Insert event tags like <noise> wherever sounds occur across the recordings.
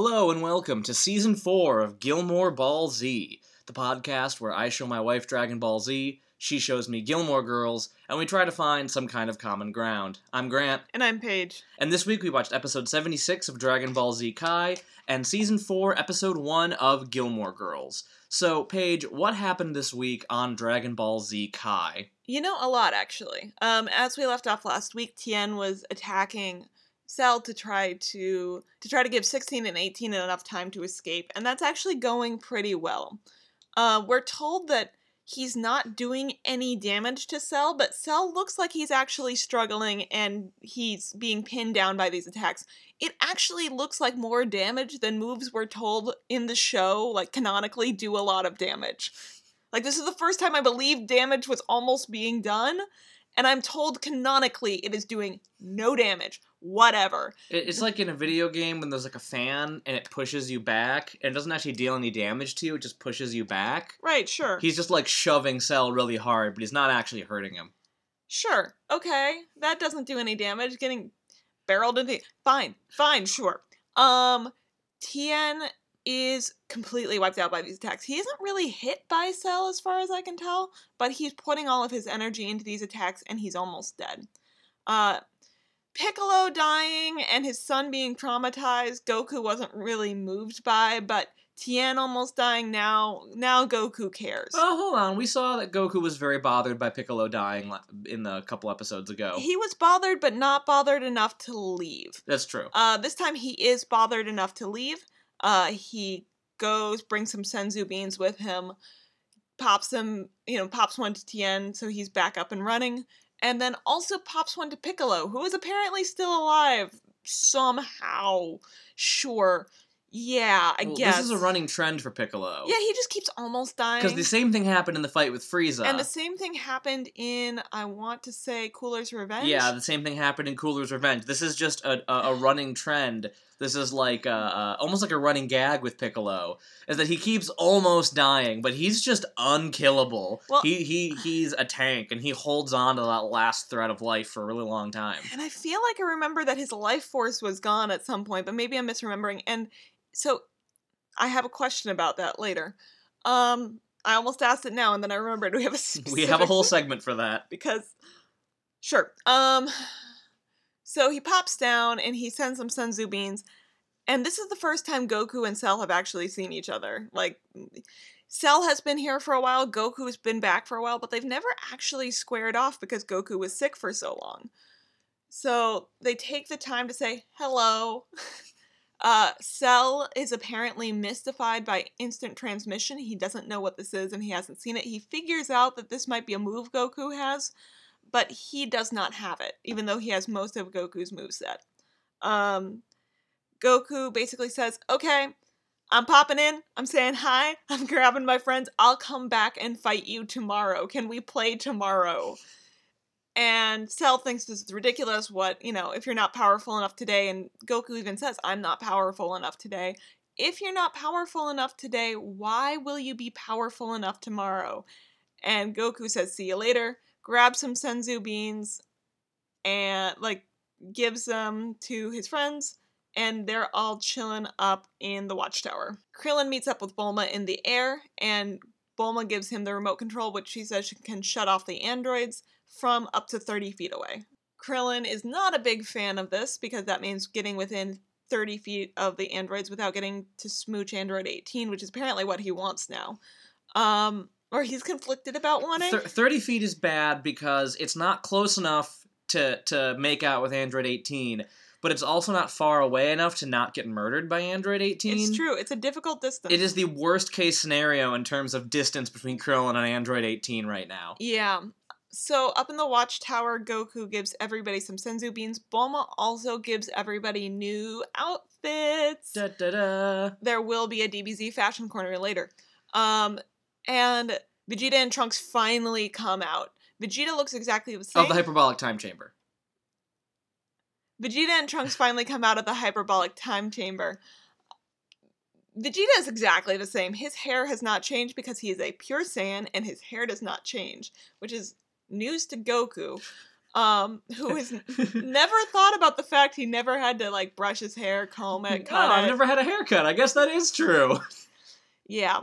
Hello and welcome to season four of Gilmore Ball Z, the podcast where I show my wife Dragon Ball Z, she shows me Gilmore Girls, and we try to find some kind of common ground. I'm Grant, And I'm Paige. and this week we watched episode 76 of Dragon Ball Z Kai and season four, episode one of Gilmore Girls. So, Paige, what happened this week on Dragon Ball Z Kai? You know, a lot actually. Um, as we left off last week, Tien was attacking Cell to try to to try to give 16 and 18 enough time to escape, and that's actually going pretty well. Uh, we're told that he's not doing any damage to Cell, but Cell looks like he's actually struggling and he's being pinned down by these attacks. It actually looks like more damage than moves we're told in the show, like canonically, do a lot of damage. Like, this is the first time I believe damage was almost being done, and I'm told canonically it is doing no damage. Whatever. It's like in a video game when there's like a fan and it pushes you back, and it doesn't actually deal any damage to you, it just pushes you back. Right, sure. He's just like shoving Cell really hard, but he's not actually hurting him. Sure. Okay. That doesn't do any damage. Getting barreled into fine. Fine, sure. Um Tien is completely wiped out by these attacks. He isn't really hit by Cell as far as I can tell, but he's putting all of his energy into these attacks and he's almost dead. Uh Piccolo dying and his son being traumatized, Goku wasn't really moved by, but Tien almost dying now, now Goku cares. Oh, hold on. We saw that Goku was very bothered by Piccolo dying in the couple episodes ago. He was bothered, but not bothered enough to leave. That's true. Uh, this time he is bothered enough to leave. Uh, he goes, brings some senzu beans with him, pops them, you know, pops one to Tien, so he's back up and running, and then also pops one to Piccolo, who is apparently still alive somehow. Sure, yeah, I Well, guess This is a running trend for Piccolo. Yeah, he just keeps almost dying. Because the same thing happened in the fight with Frieza. and the same thing happened in, I want to say, Cooler's Revenge. yeah, the same thing happened in Cooler's Revenge. This is just a, a, a running trend. This is like uh, uh, almost like a running gag with Piccolo, is that he keeps almost dying, but he's just unkillable. Well- he he he's a tank, and he holds on to that last thread of life for a really long time. And I feel like I remember that his life force was gone at some point, but maybe I'm misremembering. And so I have a question about that later. Um, I almost asked it now, and then I remembered we have a <laughs> We have a whole segment for that. because sure. Um, so he pops down and he sends some senzu beans, and this is the first time Goku and Cell have actually seen each other. Like. Cell has been here for a while, Goku's been back for a while, but they've never actually squared off because Goku was sick for so long. So they take the time to say hello. <laughs> Uh, Cell is apparently mystified by instant transmission. He doesn't know what this is and he hasn't seen it. He figures out that this might be a move Goku has, but he does not have it, even though he has most of Goku's moveset. Um, Goku basically says, Okay, I'm popping in. I'm saying hi. <laughs> I'm grabbing my friends. I'll come back and fight you tomorrow. Can we play tomorrow? And Cell thinks this is ridiculous. What, you know, if you're not powerful enough today, and Goku even says, I'm not powerful enough today. If you're not powerful enough today, why will you be powerful enough tomorrow? And Goku says, See you later. Grabs some senzu beans and, like, gives them to his friends, and they're all chilling up in the watchtower. Krillin meets up with Bulma in the air, and Bulma gives him the remote control, which she says she can shut off the androids from up to 30 feet away. Krillin is not a big fan of this because that means getting within 30 feet of the androids without getting to smooch Android 18, which is apparently what he wants now. Um, or he's conflicted about wanting. Thir- Thirty feet is bad because it's not close enough to to make out with Android 18, but it's also not far away enough to not get murdered by Android 18. it's true. It's a difficult distance. It is the worst case scenario in terms of distance between Krillin and Android 18 right now. Yeah. So up in the watchtower, Goku gives everybody some senzu beans. Bulma also gives everybody new outfits. Da da da. There will be a DBZ fashion corner later. Um, and Vegeta and Trunks finally come out. Vegeta looks exactly the same. Of the hyperbolic time chamber. Vegeta and Trunks finally come out of the hyperbolic time chamber. Vegeta is exactly the same. His hair has not changed because he is a pure Saiyan and his hair does not change, which is news to Goku. um, who has <laughs> never thought about the fact he never had to like brush his hair, comb it, Oh, cut I've it. never had a haircut. I guess that is true. Yeah.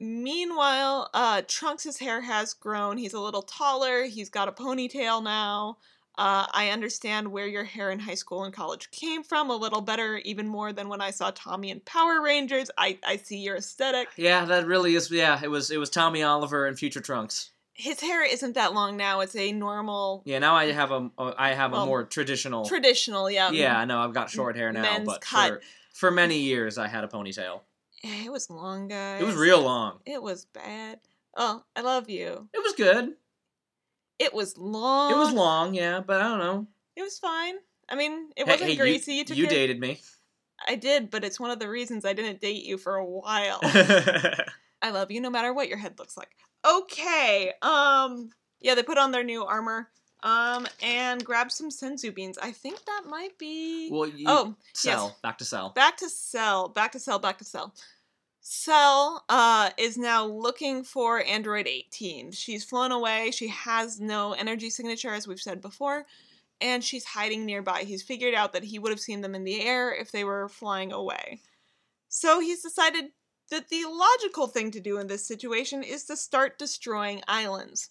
Meanwhile, uh, Trunks' hair has grown. He's a little taller. He's got a ponytail now. Uh, I understand where your hair in high school and college came from a little better, even more than when I saw Tommy in Power Rangers. I, I see your aesthetic. Yeah, that really is. Yeah, it was it was Tommy Oliver and Future Trunks. His hair isn't that long now. It's a normal, Yeah, now I have a I have a more traditional. traditional, yeah. yeah, I know I've got short hair now, but cut. for for many years I had a ponytail. It was long, guys. It was real long. It was bad. Oh, I love you. It was good. It was long. It was long, yeah, but I don't know. It was fine. I mean, it Hey, wasn't hey, greasy. You, you care- dated me. I did, but it's one of the reasons I didn't date you for a while. <laughs> I love you no matter what your head looks like. Okay. Um yeah, they put on their new armor. Um and grab some senzu beans. I think that might be well, you, Oh, Cell. yes. Back to sell. back to sell. back to sell. back to sell. Cell uh, is now looking for Android 18. She's flown away. She has no energy signature, as we've said before, and she's hiding nearby. He's figured out that he would have seen them in the air if they were flying away. So he's decided that the logical thing to do in this situation is to start destroying islands.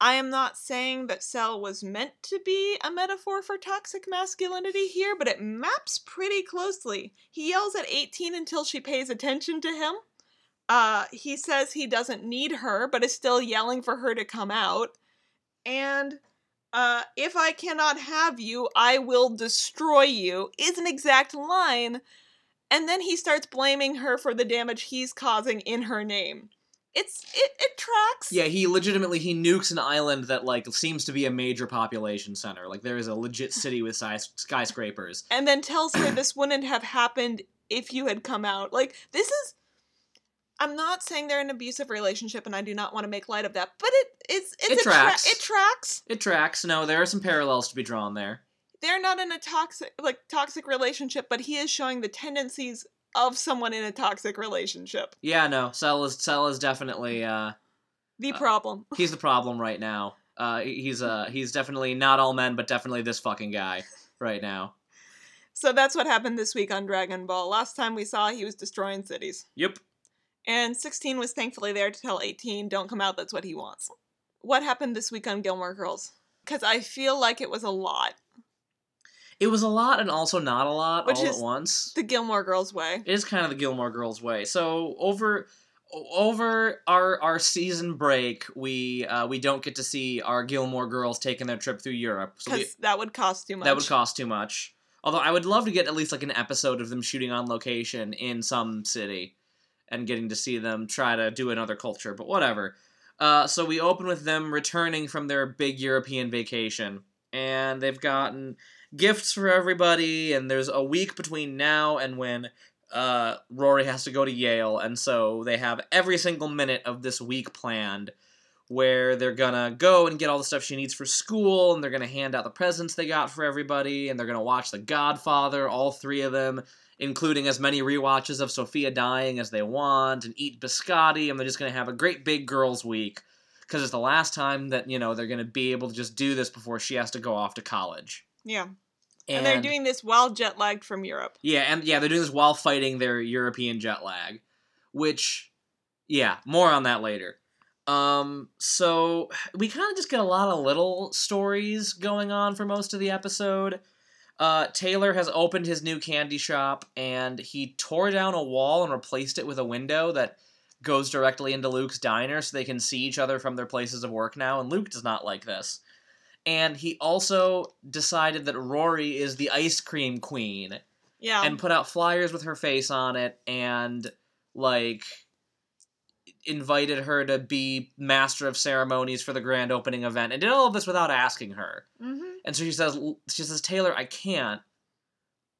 I am not saying that Cell was meant to be a metaphor for toxic masculinity here, but it maps pretty closely. He yells at 18 until she pays attention to him. Uh, he says he doesn't need her, but is still yelling for her to come out. And uh, if I cannot have you, I will destroy you is an exact line. And then he starts blaming her for the damage he's causing in her name. It's it, it tracks. Yeah, he legitimately he nukes an island that like seems to be a major population center. Like there is a legit city with sky- skyscrapers. and then tells her this wouldn't have happened if you had come out. Like this is I'm not saying they're in an abusive relationship and I do not want to make light of that, but it it's it's It a tra- tracks. it tracks. It tracks. No, there are some parallels to be drawn there. They're not in a toxic like toxic relationship, but he is showing the tendencies of someone in a toxic relationship. Yeah, no, Cell is Cell is definitely uh The Uh, problem. he's the problem right now. Uh he's uh he's definitely not all men, but definitely this fucking guy right now. <laughs> So that's what happened this week on Dragon Ball. Last time we saw he was destroying cities. Yep. And 16 was thankfully there to tell 18, don't come out, that's what he wants. What happened this week on Gilmore Girls? Because I feel like it was a lot. It was a lot and also not a lot Which all at once. The Gilmore Girls way. It is kind of the Gilmore Girls way. So over over our our season break, we uh, we don't get to see our Gilmore Girls taking their trip through Europe. So Because that would cost too much. that would cost too much. Although I would love to get at least like an episode of them shooting on location in some city and getting to see them try to do another culture, but whatever. Uh, so we open with them returning from their big European vacation, and they've gotten gifts for everybody, and there's a week between now and when uh, Rory has to go to Yale, and so they have every single minute of this week planned where they're gonna go and get all the stuff she needs for school, and they're gonna hand out the presents they got for everybody, and they're gonna watch The Godfather, all three of them, including as many rewatches of Sofia dying as they want, and eat biscotti, and they're just gonna have a great big girls' week because it's the last time that you know they're gonna be able to just do this before she has to go off to college. Yeah. And, And, they're doing this while jet lagged from Europe. yeah, and yeah, they're doing this while fighting their European jet lag, which, yeah, more on that later. Um, so we kind of just get a lot of little stories going on for most of the episode. Uh, Taylor has opened his new candy shop and he tore down a wall and replaced it with a window that goes directly into Luke's diner so they can see each other from their places of work now, and Luke does not like this. And he also decided that Rory is the ice cream queen Yeah. and put out flyers with her face on it and like invited her to be master of ceremonies for the grand opening event and did all of this without asking her. hmm And so she says she says Taylor, I can't.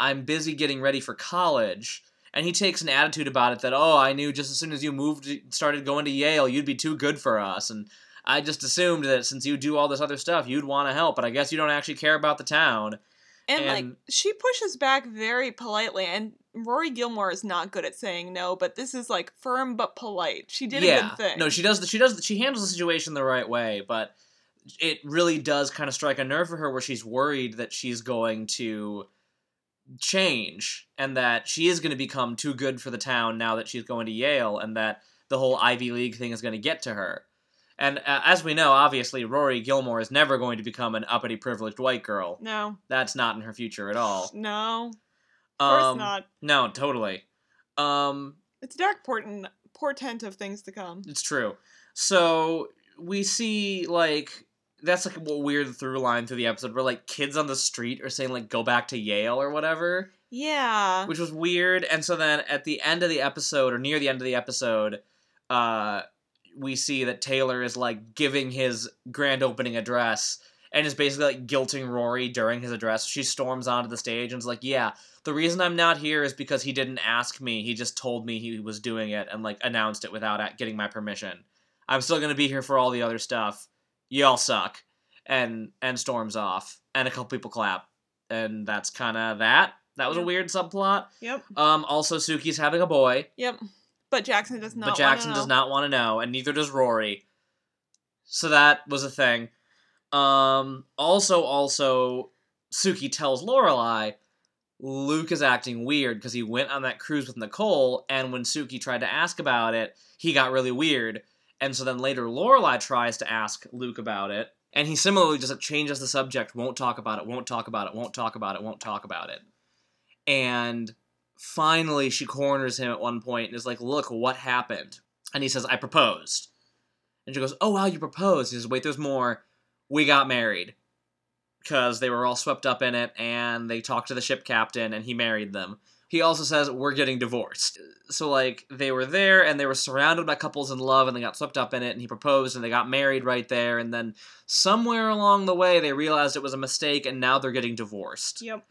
I'm busy getting ready for college. And he takes an attitude about it that, "Oh, I knew just as soon as you moved started going to Yale, you'd be too good for us." And I just assumed that since you do all this other stuff, you'd want to help, but I guess you don't actually care about the town. And, like, she pushes back very politely. And Rory Gilmore is not good at saying no, but this is like firm but polite. She did a good thing. No, she does. The, she does. She handles the situation the right way. But it really does kind of strike a nerve for her where she's worried that she's going to change and that she is going to become too good for the town now that she's going to Yale and that the whole Ivy League thing is going to get to her. And uh, as we know, obviously, Rory Gilmore is never going to become an uppity, privileged white girl. No. That's not in her future at all. No. Of course Um, not. No, totally. Um, It's a dark portent, portent of things to come. It's true. So we see like that's like a weird through line through the episode where like kids on the street are saying like go back to Yale or whatever, Yeah. which was weird. And so then at the end of the episode or near the end of the episode, uh we see that Taylor is like giving his grand opening address and is basically like guilting Rory during his address. She storms onto the stage and is like, "Yeah, the reason I'm not here is because he didn't ask me. He just told me he was doing it and like announced it without getting my permission. I'm still gonna be here for all the other stuff. Y'all suck." And and storms off, and a couple people clap, and that's kind of that. That was a weird subplot. Yep. Um, also, Sookie's having a boy, Yep. But Jackson does not. but Jackson does not want to know, and neither does Rory. So that was a thing. Um, also, also, Sookie tells Lorelai Luke is acting weird because he went on that cruise with Nicole, and when Sookie tried to ask about it, he got really weird. And so then later, Lorelai tries to ask Luke about it, and he similarly just like, changes the subject, won't talk about it, won't talk about it, won't talk about it, won't talk about it. And finally, she corners him at one point and is like, "Look, what happened?" And he says, "I proposed." And she goes, "Oh wow, you proposed." He says, "Wait, there's more. We got married." Because they were all swept up in it, and they talked to the ship captain, and he married them. He also says, We're getting divorced. So, like, they were there, and they were surrounded by couples in love, and they got swept up in it, and he proposed, and they got married right there, and then somewhere along the way, they realized it was a mistake, and now they're getting divorced Yep.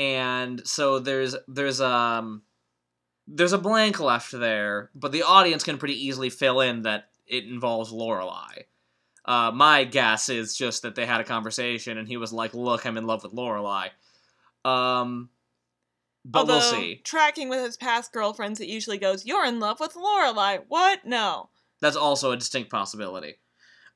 And so there's there's um there's a blank left there, but the audience can pretty easily fill in that it involves Lorelai. Uh, my guess is just that they had a conversation, and he was like, "Look, I'm in love with Lorelai." Um, but Although, we'll see. Tracking with his past girlfriends, it usually goes, "You're in love with Lorelai." What? No. That's also a distinct possibility.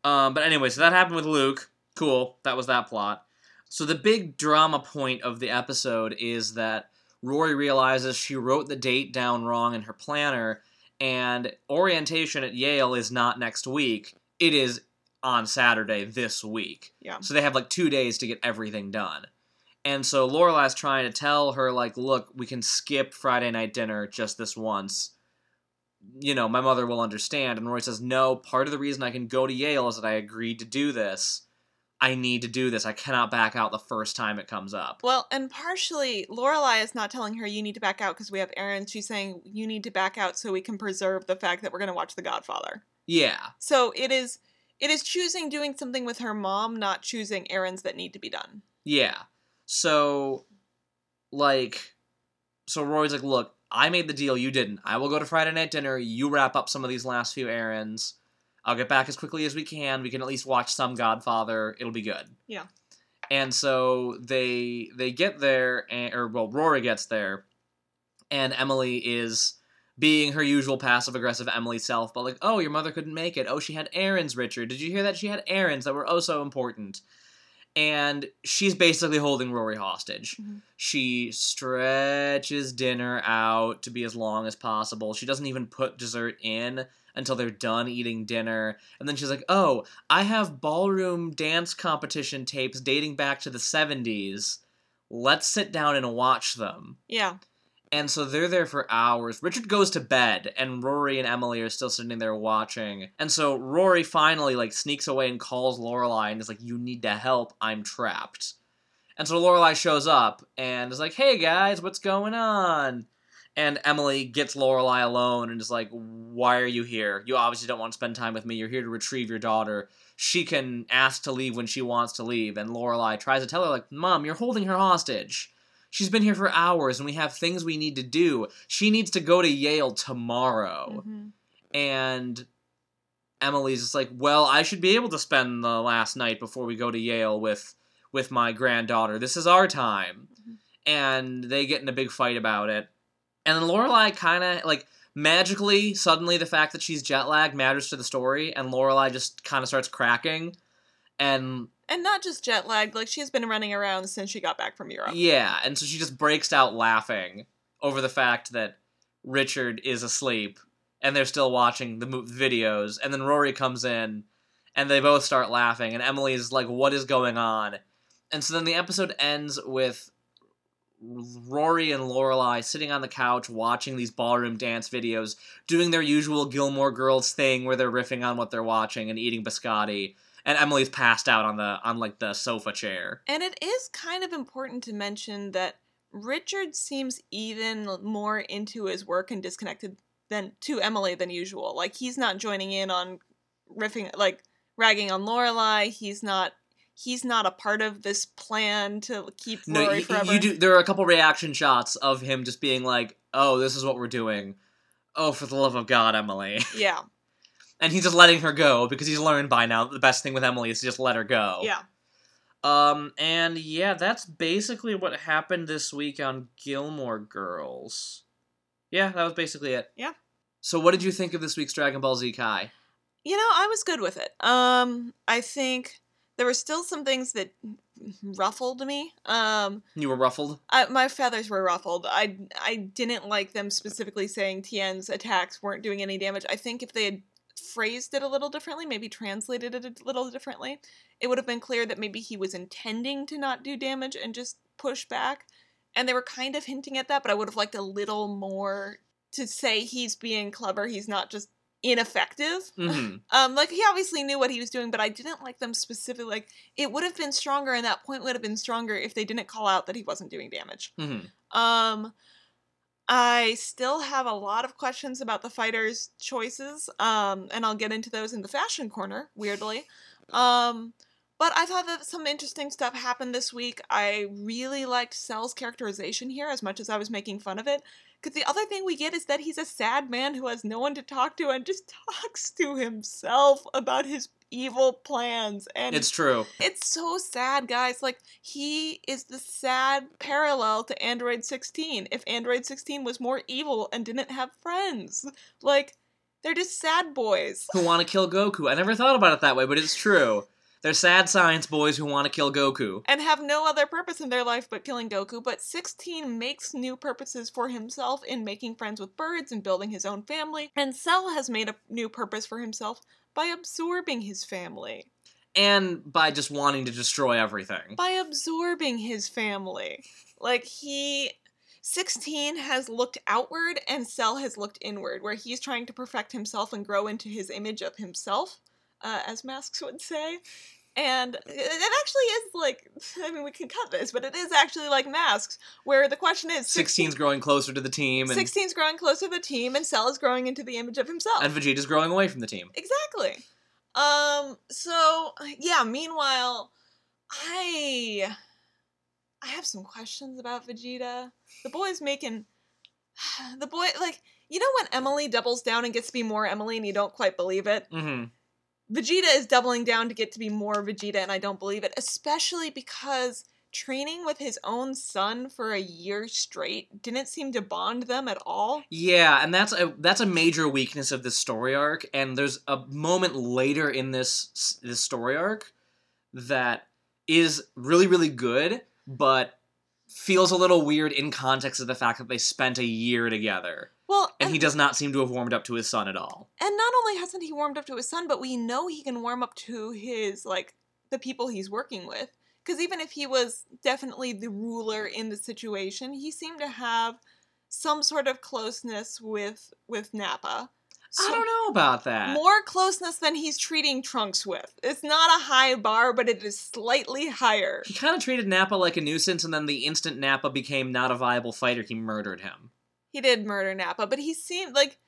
Um, but anyway, so that happened with Luke. Cool. That was that plot. So the big drama point of the episode is that Rory realizes she wrote the date down wrong in her planner, and orientation at Yale is not next week. It is on Saturday this week. Yeah. So they have like two days to get everything done. And so Lorelai's trying to tell her, like, look, we can skip Friday night dinner just this once. You know, my mother will understand. And Rory says, no, part of the reason I can go to Yale is that I agreed to do this. I need to do this. I cannot back out the first time it comes up. Well, and partially, Lorelai is not telling her you need to back out because we have errands. She's saying you need to back out so we can preserve the fact that we're going to watch The Godfather. Yeah. So it is, it is choosing doing something with her mom, not choosing errands that need to be done. Yeah. So, like, so Rory's like, look, I made the deal, you didn't. I will go to Friday night dinner. You wrap up some of these last few errands. I'll get back as quickly as we can. We can at least watch some Godfather. It'll be good. Yeah. And so they they get there, and, or well, Rory gets there, and Emily is being her usual passive aggressive Emily self, but like, oh, your mother couldn't make it. Oh, she had errands, Richard. Did you hear that she had errands that were oh so important? And she's basically holding Rory hostage. Mhm. She stretches dinner out to be as long as possible. She doesn't even put dessert in until they're done eating dinner. And then she's like, oh, I have ballroom dance competition tapes dating back to the 70s. Let's sit down and watch them. Yeah. And so they're there for hours. Richard goes to bed, and Rory and Emily are still sitting there watching. And so Rory finally like sneaks away and calls Lorelai and is like, "You need to help. I'm trapped." And so Lorelai shows up and is like, "Hey guys, what's going on?" And Emily gets Lorelai alone and is like, "Why are you here? You obviously don't want to spend time with me. You're here to retrieve your daughter. She can ask to leave when she wants to leave." And Lorelai tries to tell her like, "Mom, you're holding her hostage." She's been here for hours and we have things we need to do. She needs to go to Yale tomorrow. Mhm. And Emily's just like, "Well, I should be able to spend the last night before we go to Yale with with my granddaughter. This is our time." Mhm. And they get in a big fight about it. And then Lorelai kind of like magically suddenly the fact that she's jet lagged matters to the story and Lorelai just kind of starts cracking and And not just jet lagged, like she's been running around since she got back from Europe. yeah, and so she just breaks out laughing over the fact that Richard is asleep and they're still watching the videos, and then Rory comes in and they both start laughing, and Emily's like, "What is going on?" And so then the episode ends with Rory and Lorelai sitting on the couch watching these ballroom dance videos, doing their usual Gilmore Girls thing where they're riffing on what they're watching and eating biscotti. And Emily's passed out on the on like the sofa chair. And it is kind of important to mention that Richard seems even more into his work and disconnected than to Emily than usual. Like he's not joining in on riffing like ragging on Lorelai. He's not he's not a part of this plan to keep No, Rory you, forever. you do. There are a couple reaction shots of him just being like, "Oh, this is what we're doing." Oh, for the love of God, Emily! <laughs> Yeah. And he's just letting her go because he's learned by now that the best thing with Emily is to just let her go. Yeah. Um, and yeah, that's basically what happened this week on Gilmore Girls. Yeah, that was basically it. Yeah. So, what did you think of this week's Dragon Ball Z Kai? You know, I was good with it. Um I think there were still some things that ruffled me. Um You were ruffled. I, my feathers were ruffled. I I didn't like them specifically saying Tien's attacks weren't doing any damage. I think if they had phrased it a little differently, maybe translated it a little differently, it would have been clear that maybe he was intending to not do damage and just push back. And they were kind of hinting at that, but I would have liked a little more to say he's being clever. He's not just ineffective. hmm <laughs> Um, like he obviously knew what he was doing, but I didn't like them specifically. Like it would have been stronger, and that point would have been stronger if they didn't call out that he wasn't doing damage. hmm Um, I still have a lot of questions about the fighters' choices. Um, and I'll get into those in the fashion corner. Weirdly, um, but I thought that some interesting stuff happened this week. I really liked Cell's characterization here, as much as I was making fun of it. Because the other thing we get is that he's a sad man who has no one to talk to and just <laughs> talks to himself about his evil plans. And It's true. it's so sad, guys. Like, he is the sad parallel to Android 16. If Android 16 was more evil and didn't have friends, like, they're just sad boys. Who want to kill Goku? I never thought about it that way, but it's true. They're sad science boys who want to kill Goku. And have no other purpose in their life but killing Goku. But 16 makes new purposes for himself in making friends with birds and building his own family. And Cell has made a new purpose for himself by absorbing his family. And by just wanting to destroy everything. by absorbing his family. Like he 16 has looked outward and Cell has looked inward, where he's trying to perfect himself and grow into his image of himself, uh, as masks would say. And it actually is like, <laughs> I mean, we can cut this, but it is actually like masks, where the question is 16's growing closer to the team, and, 16's growing closer to the team, and Cell is growing into the image of himself. and Vegeta's growing away from the team. Exactly. Um so yeah, meanwhile, I I have some questions about Vegeta. The boy's making <sighs> the boy like you know when Emily doubles down and gets to be more Emily and you don't quite believe it? hmm Vegeta is doubling down to get to be more Vegeta and I don't believe it, especially because training with his own son for a year straight didn't seem to bond them at all. Yeah, and that's a that's a major weakness of this story arc. And there's a moment later in this this story arc that is really really good, but feels a little weird in context of the fact that they spent a year together, Well, and he does not seem to have warmed up to his son at all. And not only hasn't he warmed up to his son, but we know he can warm up to his like the people he's working with. Because even if he was definitely the ruler in the situation, he seemed to have some sort of closeness with with Nappa. I don't know about that. More closeness than he's treating Trunks with. It's not a high bar, but it is slightly higher. He kind of treated Nappa like a nuisance, and then the instant Nappa became not a viable fighter, he murdered him. He did murder Nappa, but he seemed like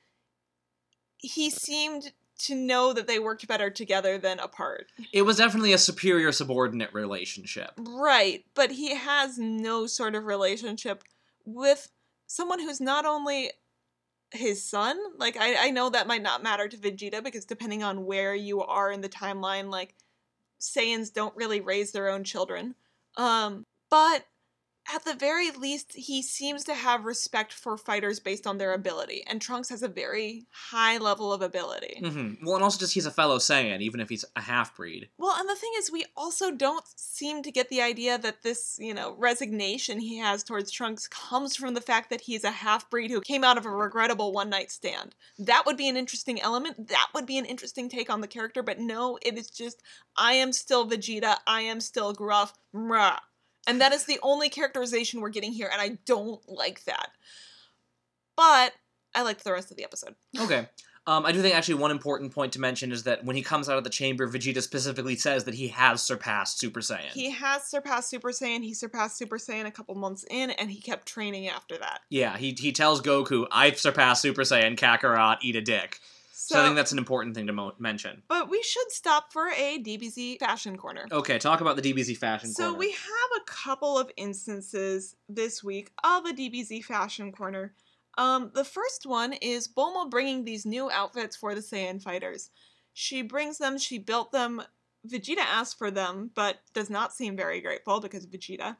he seemed to know that they worked better together than apart. It was definitely a superior subordinate relationship. Right, but he has no sort of relationship with someone who's not only his son. Like I, I know that might not matter to Vegeta because depending on where you are in the timeline, like Saiyans don't really raise their own children. Um, but at the very least, he seems to have respect for fighters based on their ability, and Trunks has a very high level of ability. hmm Well, and also just he's a fellow Saiyan, even if he's a half breed. Well, and the thing is, we also don't seem to get the idea that this, you know, resignation he has towards Trunks comes from the fact that he's a half breed who came out of a regrettable one night stand. That would be an interesting element. That would be an interesting take on the character, but no, it is just, I am still Vegeta, I am still gruff, rah. And that is the only characterization we're getting here, and I don't like that. But I liked the rest of the episode. Okay. Um, I do think actually one important point to mention is that when he comes out of the chamber, Vegeta specifically says that he has surpassed Super Saiyan. He has surpassed Super Saiyan. He surpassed Super Saiyan a couple months in, and he kept training after that. yeah, he, he tells Goku, I've surpassed Super Saiyan, Kakarot, eat a dick. So, So, I think that's an important thing to mo- mention. but we should stop for a DBZ fashion corner. Okay, talk about the DBZ fashion So corner. So we have a couple of instances this week of a DBZ fashion corner. Um, the first one is Bulma bringing these new outfits for the Saiyan fighters. She brings them. She built them. Vegeta asked for them, but does not seem very grateful because of Vegeta.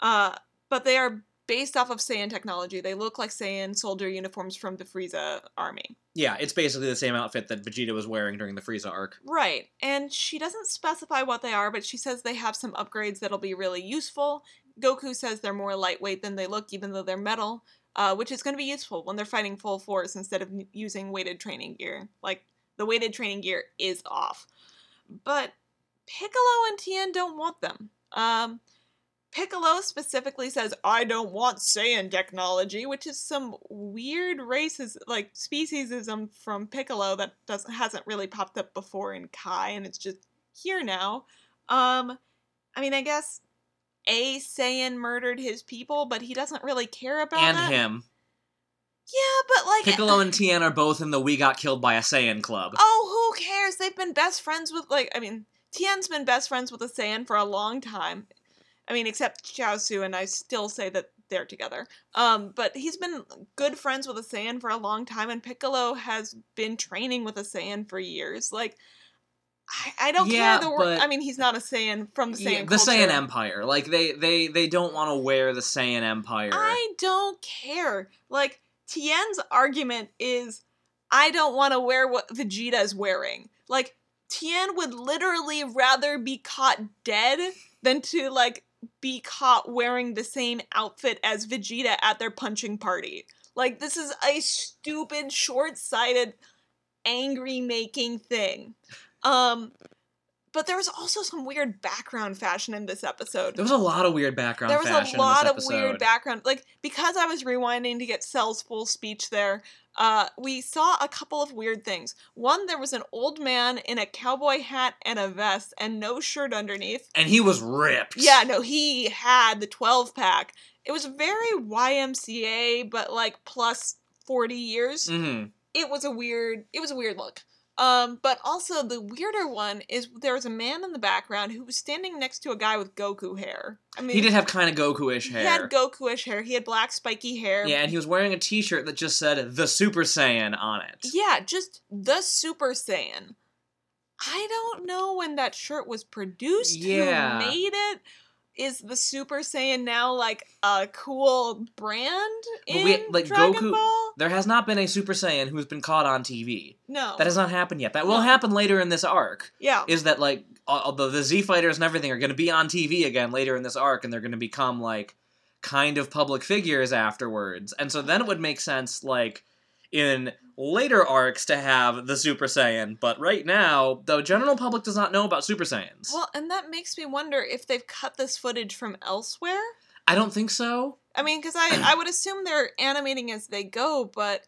Uh, but they are based off of Saiyan technology. They look like Saiyan soldier uniforms from the Frieza army. Yeah, it's basically the same outfit that Vegeta was wearing during the Frieza arc. Right. And she doesn't specify what they are, but she says they have some upgrades that'll be really useful. Goku says they're more lightweight than they look, even though they're metal, uh, which is going to be useful when they're fighting full force instead of using weighted training gear. Like, the weighted training gear is off. But Piccolo and Tien don't want them. Um, Piccolo specifically says, I don't want Saiyan technology, which is some weird races like speciesism from Piccolo that doesn't hasn't really popped up before in Kai, and it's just here now. Um, I mean, I guess a Saiyan murdered his people, but he doesn't really care about and that. him. Yeah, but like Piccolo and Tien are both in the We Got Killed by a Saiyan club. Oh, who cares? They've been best friends with like I mean, Tien's been best friends with a Saiyan for a long time. I mean, except Chaozu, and I still say that they're together. Um, but he's been good friends with a Saiyan for a long time, and Piccolo has been training with a Saiyan for years. Like, I, I don't Yeah, care. The wor- but- I mean, he's not a Saiyan from the Saiyan. Yeah, the culture. Saiyan Empire. Like they they they don't want to wear the Saiyan Empire. I don't care. Like Tien's argument is, I don't want to wear what Vegeta is wearing. Like Tien would literally rather be caught dead than to like be caught wearing the same outfit as Vegeta at their punching party. Like this is a stupid, short-sighted, angry making thing. Um but there was also some weird background fashion in this episode There was a lot of weird background there was a lot of weird background like because i was rewinding to get cell's full speech there uh, we saw a couple of weird things. One there was an old man in a cowboy hat and a vest and no shirt underneath. And he was ripped. yeah no he had the 12 pack. It was very ymca but like plus 40 years. Hmm it was a weird it was a weird look um but also the weirder one is there was a man in the background who was standing next to a guy with goku hair i mean He did have kind of Goku-ish hair. he had Goku-ish hair. He had black spiky hair. yeah, and he was wearing a T-shirt that just said "The Super Saiyan" on it. Yeah, just the Super Saiyan. I don't know when that shirt was produced. Yeah. Who made it? Is the Super Saiyan now like a cool brand in we- like, Dragon Goku- Ball? There has not been a Super Saiyan who's been caught on TV. No. That has not happened yet. That will happen later in this arc. yeah. Is that like the, the Z fighters and everything are going to be on TV again later in this arc, and they're going to become like kind of public figures afterwards, and so then it would make sense like in later arcs to have the Super Saiyan. But right now, the general public does not know about Super Saiyans. well, and that makes me wonder if they've cut this footage from elsewhere. I don't think so. I mean, because I, I would assume they're animating as they go, but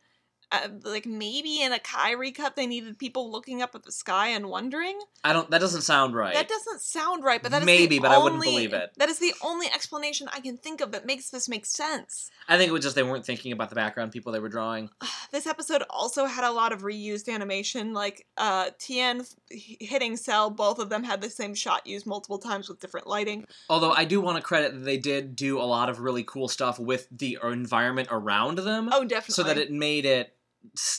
uh, like maybe in a Kai recut they needed people looking up at the sky and wondering. I don't. That doesn't sound right. That doesn't sound right, but that is Maybe, but I wouldn't believe it. That is the only explanation I can think of that makes this make sense. I think it was just they weren't thinking about the background people they were drawing. <sighs> This episode also had a lot of reused animation, like uh, Tien hitting Cell. Both of them had the same shot used multiple times with different lighting. Although I do want to credit that they did do a lot of really cool stuff with the environment around them, Oh, definitely. so that it made it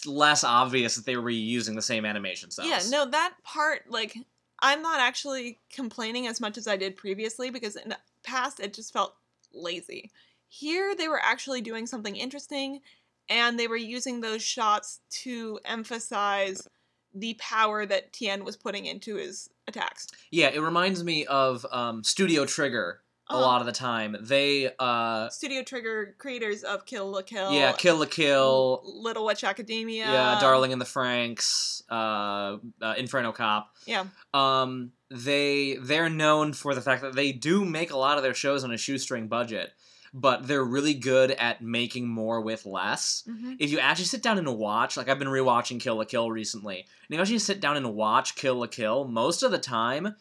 less obvious that they were reusing the same animation styles. Yeah, no, that part, like, I'm not actually complaining as much as I did previously because in the past it just felt lazy. Here, they were actually doing something interesting, and they were using those shots to emphasize the power that Tien was putting into his attacks. Yeah, it reminds me of um, Studio Trigger a Uh, lot of the time. They, uh, Studio Trigger creators of Kill la Kill. yeah, Kill la Kill, Little Witch Academia. yeah, Darling in the Franxx, uh, uh, Inferno Cop. Yeah. Um, they they're known for the fact that they do make a lot of their shows on a shoestring budget, but they're really good at making more with less. Mhm. If you actually sit down and watch, like I've been rewatching Kill la Kill recently, and you actually sit down and watch Kill la Kill, most of the time,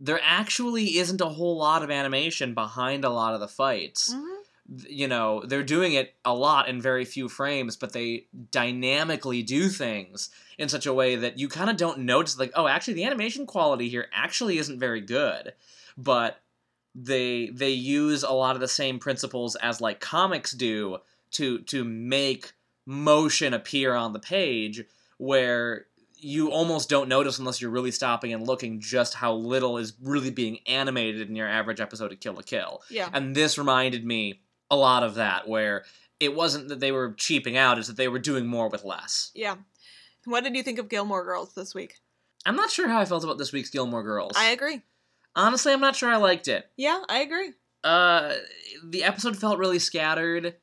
there actually isn't a whole lot of animation behind a lot of the fights. Mhm. You know, they're doing it a lot in very few frames, but they dynamically do things in such a way that you kind of don't notice, like, oh, actually, the animation quality here actually isn't very good. But they they use a lot of the same principles as like comics do to to make motion appear on the page where you almost don't notice unless you're really stopping and looking just how little is really being animated in your average episode of Kill la Kill. Yeah. And this reminded me a lot of that where it wasn't that they were cheaping out, it's that they were doing more with less. Yeah. What did you think of Gilmore Girls this week? I'm not sure how I felt about this week's Gilmore Girls. I agree. Honestly, I'm not sure I liked it. Yeah, I agree. Uh, the episode felt really scattered,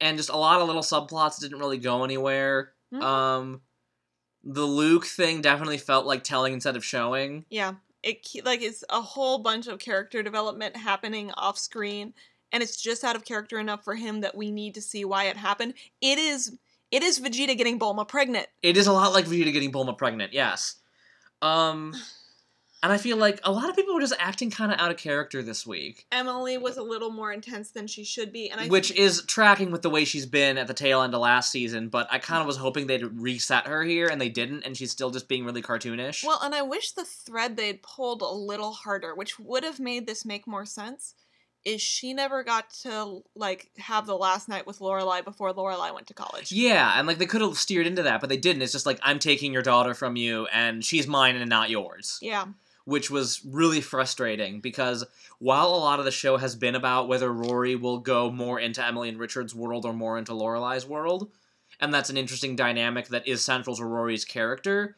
and just a lot of little subplots didn't really go anywhere. Mhm. Um, the Luke thing definitely felt like telling instead of showing. Yeah. It like it's a whole bunch of character development happening off screen and it's just out of character enough for him that we need to see why it happened. It is it is Vegeta getting Bulma pregnant. It is a lot like Vegeta getting Bulma pregnant, yes. Um, and I feel like a lot of people were just acting kind of out of character this week, Emily was a little more intense than she should be and I which is tracking with the way she's been at the tail end of last season. But I kind of mm. was hoping they'd reset her here, and they didn't, and she's still just being really cartoonish. Well, and I wish the thread they'd pulled a little harder, which would have made this make more sense. Is she never got to like have the last night with Lorelai before Lorelai went to college? Yeah, and like they could have steered into that, but they didn't. It's just like I'm taking your daughter from you, and she's mine and not yours, Yeah. Which was really frustrating because while a lot of the show has been about whether Rory will go more into Emily and Richard's world or more into Lorelai's world, and that's an interesting dynamic that is central to Rory's character.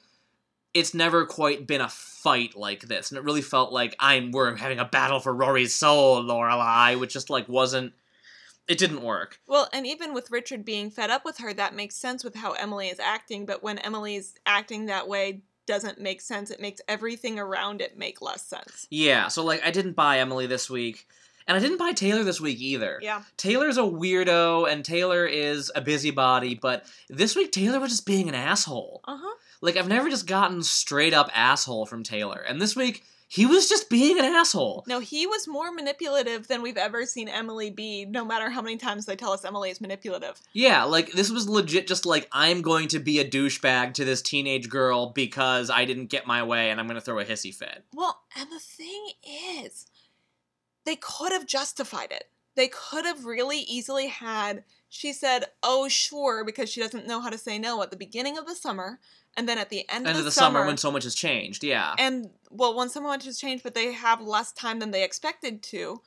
It's never quite been a fight like this, and it really felt like I'm we're having a battle for Rory's soul, Lorelai, which just like wasn't. It didn't work. Well, and even with Richard being fed up with her, that makes sense with how Emily is acting, but when Emily's acting that way doesn't make sense, it makes everything around it make less sense. Yeah, so like I didn't buy Emily this week, and I didn't buy Taylor this week either. Yeah. Taylor's a weirdo, and Taylor is a busybody, but this week Taylor was just being an asshole. Uh-huh. Like I've never just gotten straight up asshole from Taylor, and this week he was just being an asshole. No, he was more manipulative than we've ever seen Emily be, no matter how many times they tell us Emily is manipulative. Yeah, like this was legit just like I'm going to be a douchebag to this teenage girl because I didn't get my way and I'm going to throw a hissy fit. Well, and the thing is, they could have justified it. They could have really easily had. She said, "Oh, sure," because she doesn't know how to say no at the beginning of the summer, and then at the end, End of of the, the summer when so much has changed. Yeah. and well, when so much has changed, but they have less time than they expected to.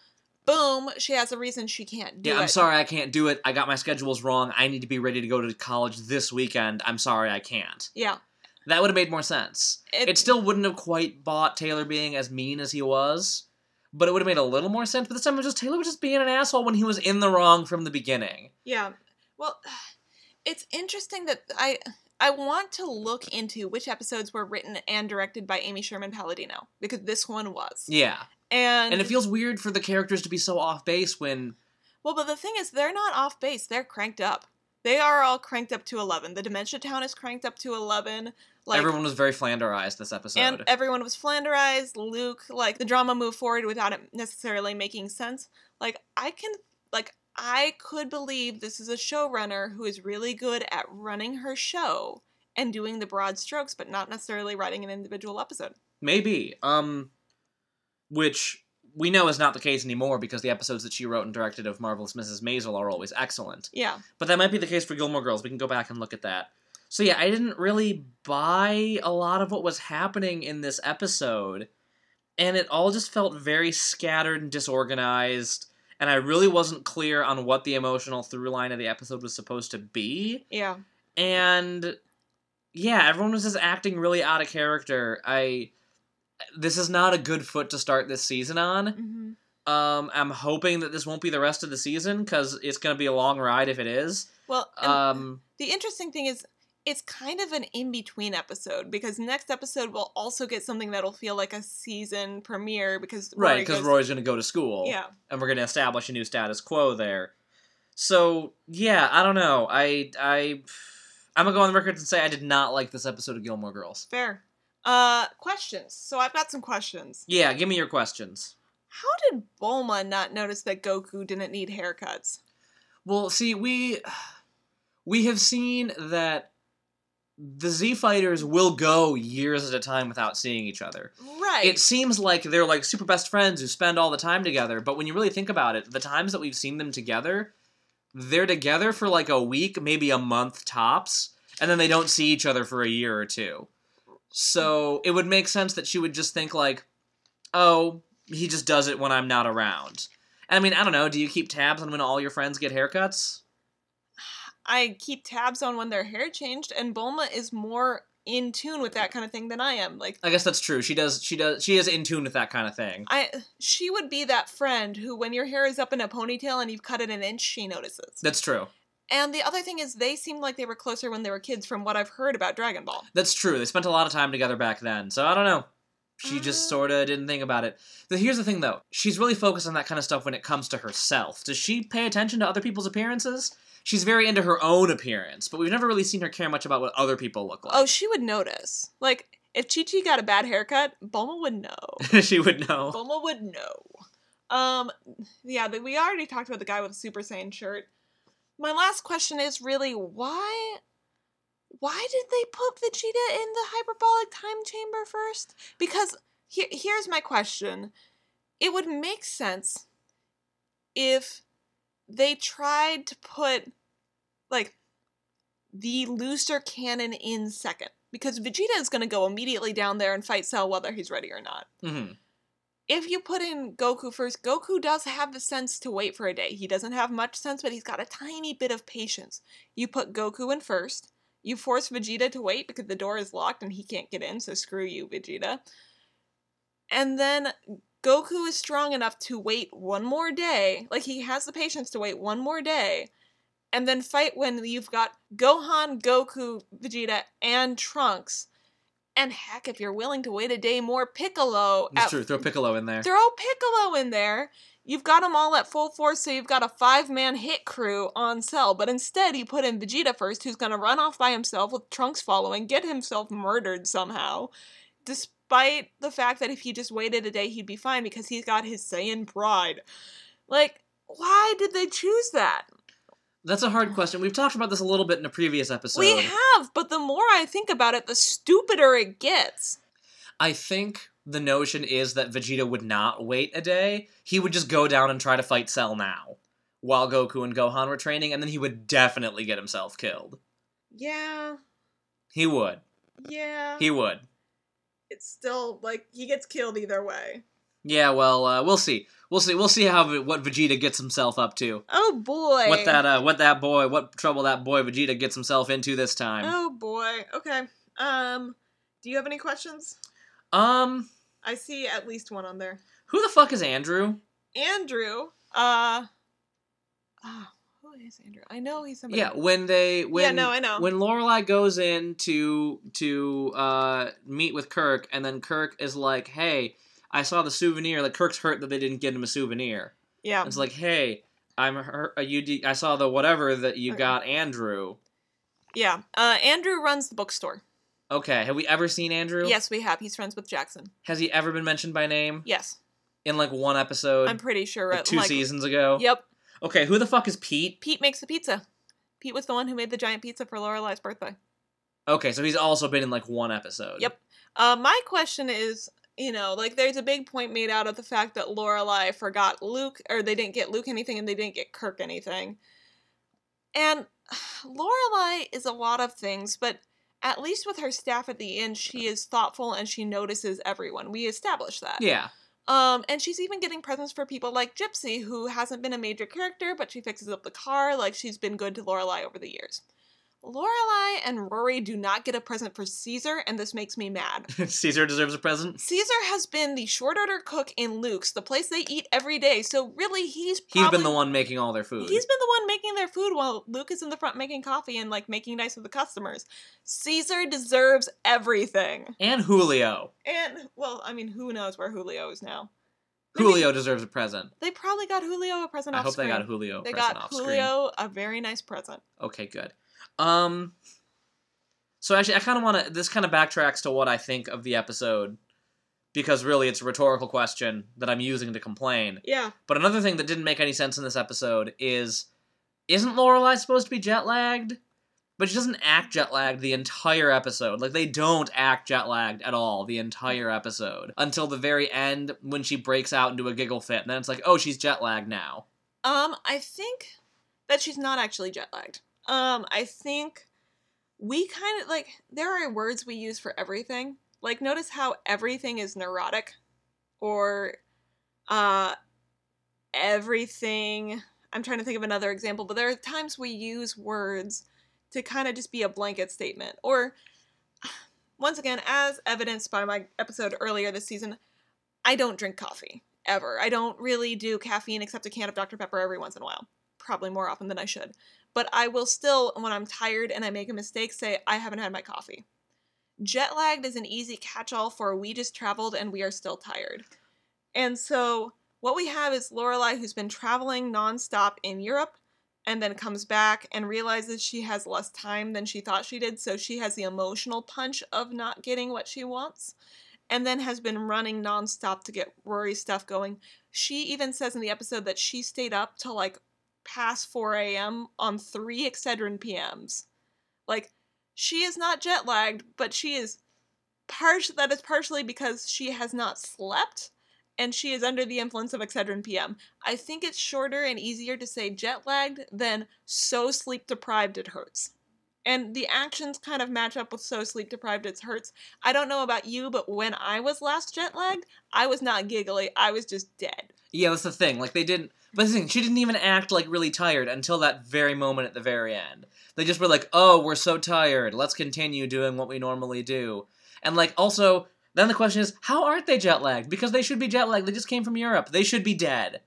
Boom! She has a reason she can't do Yeah, it. I'm sorry I can't do it. I got my schedules wrong. I need to be ready to go to college this weekend. I'm sorry I can't. Yeah, That would have made more sense. it, It still wouldn't have quite bought Taylor being as mean as he was, but it would have made a little more sense. But this time it was just Taylor was just being an asshole when he was in the wrong from the beginning. Yeah. Well, <sighs> it's interesting that I I want to look into which episodes were written and directed by Amy Sherman Palladino because this one was. Yeah. And, And it feels weird for the characters to be so off base when well, but the thing is they're not off base. They're cranked up. They are all cranked up to 11. The Dementia Town is cranked up to 11. Like everyone was very Flanderized this episode. and everyone was flanderized. Luke, like the drama moved forward without it necessarily making sense. Like I can, like I could believe this is a showrunner who is really good at running her show and doing the broad strokes, but not necessarily writing an individual episode. Maybe. Um which we know is not the case anymore because the episodes that she wrote and directed of Marvelous Mrs. Maisel are always excellent. Yeah, But that might be the case for Gilmore Girls. We can go back and look at that. So yeah, I didn't really buy a lot of what was happening in this episode, and it all just felt very scattered and disorganized. And I really wasn't clear on what the emotional through line of the episode was supposed to be. Yeah. And yeah, everyone was just acting really out of character. I this is not a good foot to start this season on. hmm Um, I'm hoping that this won't be the rest of the season because it's gonna be a long ride if it is. Well, Um, the interesting thing is, it's kind of an in between episode because next episode will also get something that'll feel like a season premiere because right, because Rory's gonna go to school. Yeah. and we're gonna establish a new status quo there. So yeah, I don't know. I I I'm gonna go on the record and say I did not like this episode of Gilmore Girls. Fair. Uh, questions. So I've got some questions. Yeah, give me your questions. How did Bulma not notice that Goku didn't need haircuts? Well, see, we <sighs> we have seen that the Z fighters will go years at a time without seeing each other. Right. It seems like they're like super best friends who spend all the time together, but when you really think about it, the times that we've seen them together, they're together for like a week, maybe a month tops, and then they don't see each other for a year or two. So it would make sense that she would just think like, "Oh, he just does it when I'm not around." And I mean, I don't know. Do you keep tabs on when all your friends get haircuts? I keep tabs on when their hair changed, and Bulma is more in tune with that kind of thing than I am. Like I guess that's true. She does. She does. She is in tune with that kind of thing. I, she would be that friend who, when your hair is up in a ponytail and you've cut it an inch, she notices. That's true. And the other thing is, they seemed like they were closer when they were kids, from what I've heard about Dragon Ball. That's true. They spent a lot of time together back then. So I don't know. She just Uh. sort of didn't think about it. But here's the thing, though. She's really focused on that kind of stuff when it comes to herself. Does she pay attention to other people's appearances? She's very into her own appearance, but we've never really seen her care much about what other people look like. Oh, she would notice. Like if Chi Chi got a bad haircut, Bulma would know. <laughs> she would know. Bulma would know. Um, yeah, the, we already talked about the guy with the Super Saiyan shirt. My last question is really why. Why did they put Vegeta in the hyperbolic time chamber first? Because here, here's my question: It would make sense if they tried to put like the looser cannon in second, because Vegeta is going to go immediately down there and fight Cell whether he's ready or not hmm if you put in Goku first, Goku does have the sense to wait for a day. He doesn't have much sense, but he's got a tiny bit of patience. You put Goku in first. You force Vegeta to wait because the door is locked and he can't get in, so screw you, Vegeta. And then Goku is strong enough to wait one more day. Like, he has the patience to wait one more day. And then fight when you've got Gohan, Goku, Vegeta, and Trunks. And heck, if you're willing to wait a day more, Piccolo. That's at true. Throw Piccolo in there. Throw Piccolo in there. You've got them all at full force, so you've got a five man hit crew on Cell. But instead, you put in Vegeta first, who's going to run off by himself with Trunks following, get himself murdered somehow. Despite the fact that if he just waited a day, he'd be fine because he's got his Saiyan pride. Like, why did they choose that? That's a hard question. We've talked about this a little bit in a previous episode. we have, but the more I think about it, the stupider it gets. I think the notion is that Vegeta would not wait a day. He would just go down and try to fight Cell now while Goku and Gohan were training, and then he would definitely get himself killed. Yeah, He would. yeah. He would. It's still like he gets killed either way. Yeah, well, uh, we'll see. We'll see. We'll see how what Vegeta gets himself up to. Oh boy. What that uh, what that boy, what trouble that boy Vegeta gets himself into this time. Oh boy. Okay. Um do you have any questions? Um, I see at least one on there. who the fuck is Andrew? Andrew. Uh ah, who is Andrew? I know he's somebody. Yeah, when they when yeah, no, I know. when Lorelai goes in to to uh, meet with Kirk, and then Kirk is like, "Hey, I saw the souvenir." Like Kirk's hurt that they didn't get him a souvenir. yeah. It's like, "Hey, I'm hurt. Uh, you I saw the whatever that you Okay. got, Andrew." Yeah. Uh Andrew runs the bookstore. Okay, have we ever seen Andrew? Yes, we have. He's friends with Jackson. Has he ever been mentioned by name Yes. in like one episode? I'm pretty sure like two like, seasons ago. Yep. Okay, who the fuck is Pete? Pete makes the pizza. Pete was the one who made the giant pizza for Lorelai's birthday. Okay, so he's also been in like one episode. Yep. Uh, my question is, you know, like there's a big point made out of the fact that Lorelai forgot Luke, or they didn't get Luke anything, and they didn't get Kirk anything. And <sighs> Lorelai is a lot of things, but at least with her staff at the end, she is thoughtful and she notices everyone. We established that. Yeah. Um, and she's even getting presents for people like Gypsy, who hasn't been a major character, but she fixes up the car. Like she's been good to Lorelai over the years. Lorelai and Rory do not get a present for Caesar, and this makes me mad. <laughs> Caesar deserves a present. Caesar has been the short order cook in Luke's, the place they eat every day. So really, he's He's probably, been the one making all their food. He's been the one making their food while Luke is in the front making coffee and like making nice with the customers. Caesar deserves everything. And Julio. And well, I mean, who knows where Julio is now? Maybe- Julio deserves a present. They probably got Julio a present I hope screen. they got Julio a They present got off screen. Julio a very nice present. Okay, good. Um So actually I kind of want to this kind of backtracks to what I think of the episode because really it's a rhetorical question that I'm using to complain. Yeah. But another thing that didn't make any sense in this episode is isn't Lorelai supposed to be jet lagged? But she doesn't act jet lagged the entire episode. Like they don't act jet lagged at all the entire episode until the very end when she breaks out into a giggle fit, and then it's like, oh, she's jet lagged now. Um, I think that she's not actually jet lagged. Um, I think we kind of like there are words we use for everything. Like notice how everything is neurotic or uh everything I'm trying to think of another example, but there are times we use words to kind of just be a blanket statement or <sighs> once again as evidenced by my episode earlier this season, I don't drink coffee ever. I don't really do caffeine except a can of Dr. Pepper every once in a while. Probably more often than I should. But I will still, when I'm tired and I make a mistake, say, I haven't had my coffee. Jet lagged is an easy catch all for we just traveled and we are still tired. And so what we have is Lorelai who's been traveling nonstop in Europe and then comes back and realizes she has less time than she thought she did, so she has the emotional punch of not getting what she wants and then has been running nonstop to get Rory's stuff going. She even says in the episode that she stayed up till like past 4 a.m. on three Excedrin PMs. Like, she is not jet lagged, but she is partial. That is partially because she has not slept and she is under the influence of Excedrin PM. I think it's shorter and easier to say jet lagged than so sleep deprived it hurts. And the actions kind of match up with so sleep deprived it hurts. I don't know about you, but when I was last jet lagged, I was not giggly. I was just dead. Yeah, that's the thing. Like they didn't. But the thing, she didn't even act like really tired until that very moment at the very end. They just were like, "Oh, we're so tired. Let's continue doing what we normally do." And like, also, then the question is, how aren't they jet lagged? Because they should be jet lagged. They just came from Europe. They should be dead.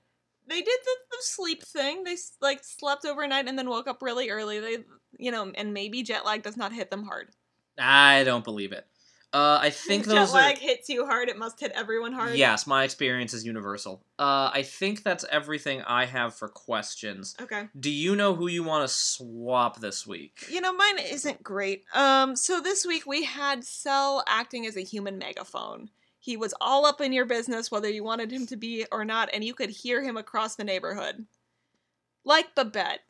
They did the, the sleep thing. They like slept overnight and then woke up really early. They, you know, and maybe jet lag does not hit them hard. I don't believe it. Uh, I think jet lag are. hits you hard, it must hit everyone hard. Yes, my experience is universal. Uh, I think that's everything I have for questions. Okay. Do you know who you want to swap this week? You know, mine isn't great. Um, so this week we had Cell acting as a human megaphone. He was all up in your business, whether you wanted him to be or not, and you could hear him across the neighborhood. Like Babette.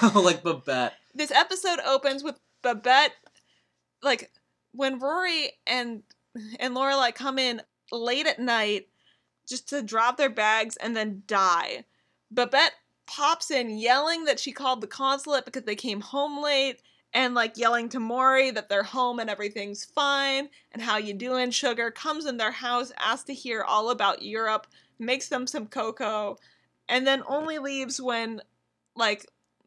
Oh, <laughs> like Babette. This episode opens with Babette, like when Rory and and Lorelai come in late at night just to drop their bags and then die. Babette pops in yelling that she called the consulate because they came home late and like yelling to Morey that they're home and everything's fine and how you doing sugar comes in their house asks to hear all about Europe makes them some cocoa and then only leaves when like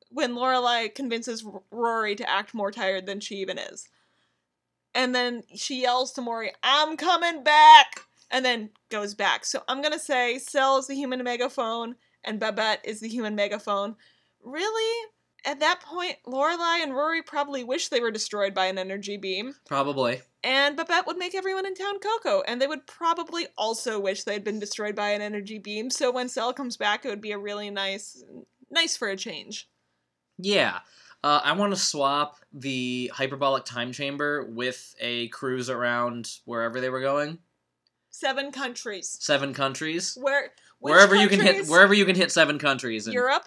when Lorelai convinces Rory to act more tired than she even is. And then she yells to Morey, I'm coming back! And then goes back. So I'm gonna say Cell is the human megaphone and Babette is the human megaphone. Really? At that point, Lorelai and Rory probably wish they were destroyed by an energy beam. Probably. And Babette would make everyone in town cocoa, and they would probably also wish they'd been destroyed by an energy beam. So when Cell comes back, it would be a really nice, nice for a change. Yeah. Uh, I want to swap the hyperbolic time chamber with a cruise around wherever they were going. Seven countries. Seven countries. Where wherever you can hit wherever you can hit seven countries. Europe,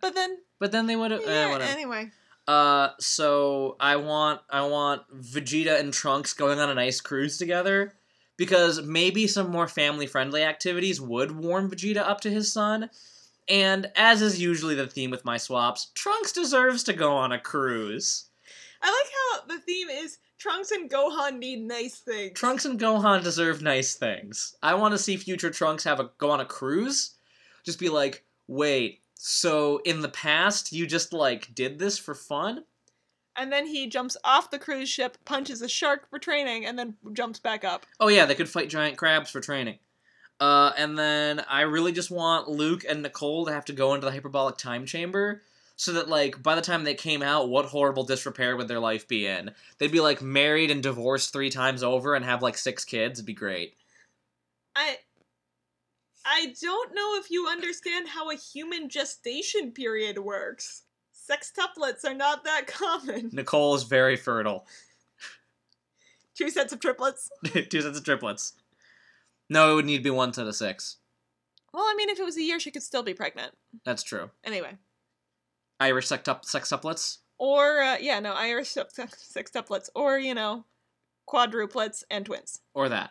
but then But then they would have yeah, eh, anyway. Uh so I want I want Vegeta and Trunks going on a nice cruise together. Because maybe some more family friendly activities would warm Vegeta up to his son. And as is usually the theme with my swaps, Trunks deserves to go on a cruise. I like how the theme is Trunks and Gohan need nice things. Trunks and Gohan deserve nice things. I want to see future Trunks have a go on a cruise. Just be like, wait, so in the past you just like did this for fun? And then he jumps off the cruise ship, punches a shark for training, and then jumps back up. Oh yeah, they could fight giant crabs for training. Uh, and then I really just want Luke and Nicole to have to go into the hyperbolic time chamber so that like by the time they came out, what horrible disrepair would their life be in? They'd be like married and divorced three times over and have like six kids. It'd be great. I I don't know if you understand how a human gestation period works. Sextuplets are not that common. <laughs> Nicole is very fertile. Two sets of triplets. <laughs> Two sets of triplets. No, it would need to be one set of six. Well, I mean, if it was a year, she could still be pregnant. That's true. Anyway. Irish sextup- sextuplets? Or, uh, yeah, no, Irish sextuplets. Or, you know, quadruplets and twins. Or that.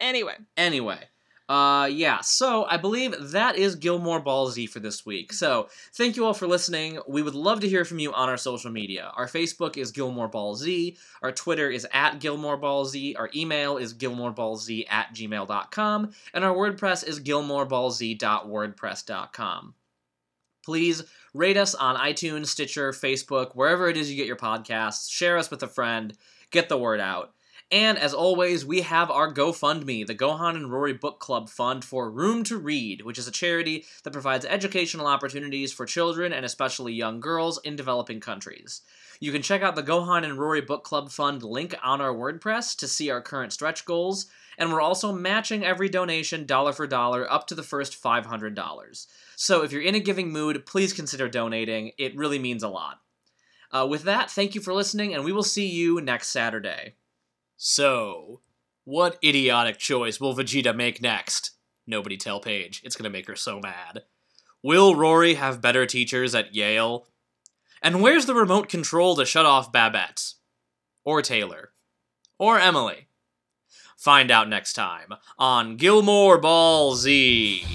Anyway. Anyway. Uh, yeah, so I believe that is Gilmore Ball Z for this week. So, thank you all for listening. We would love to hear from you on our social media. Our Facebook is Gilmore Ball Z, our Twitter is at Gilmore Ball Z, our email is gilmoreballz at gmail.com, and our WordPress is gilmoreballz.wordpress.com. Please rate us on iTunes, Stitcher, Facebook, wherever it is you get your podcasts. Share us with a friend. Get the word out. And as always, we have our GoFundMe, the Gohan and Rory Book Club Fund for Room to Read, which is a charity that provides educational opportunities for children and especially young girls in developing countries. You can check out the Gohan and Rory Book Club Fund link on our WordPress to see our current stretch goals, and we're also matching every donation dollar for dollar up to the first $500. So if you're in a giving mood, please consider donating. It really means a lot. Uh, with that, thank you for listening, and we will see you next Saturday. So, what idiotic choice will Vegeta make next? Nobody tell Paige. It's gonna make her so mad. Will Rory have better teachers at Yale? And where's the remote control to shut off Babette? Or Taylor? Or Emily? Find out next time on Gilmore Ball Z.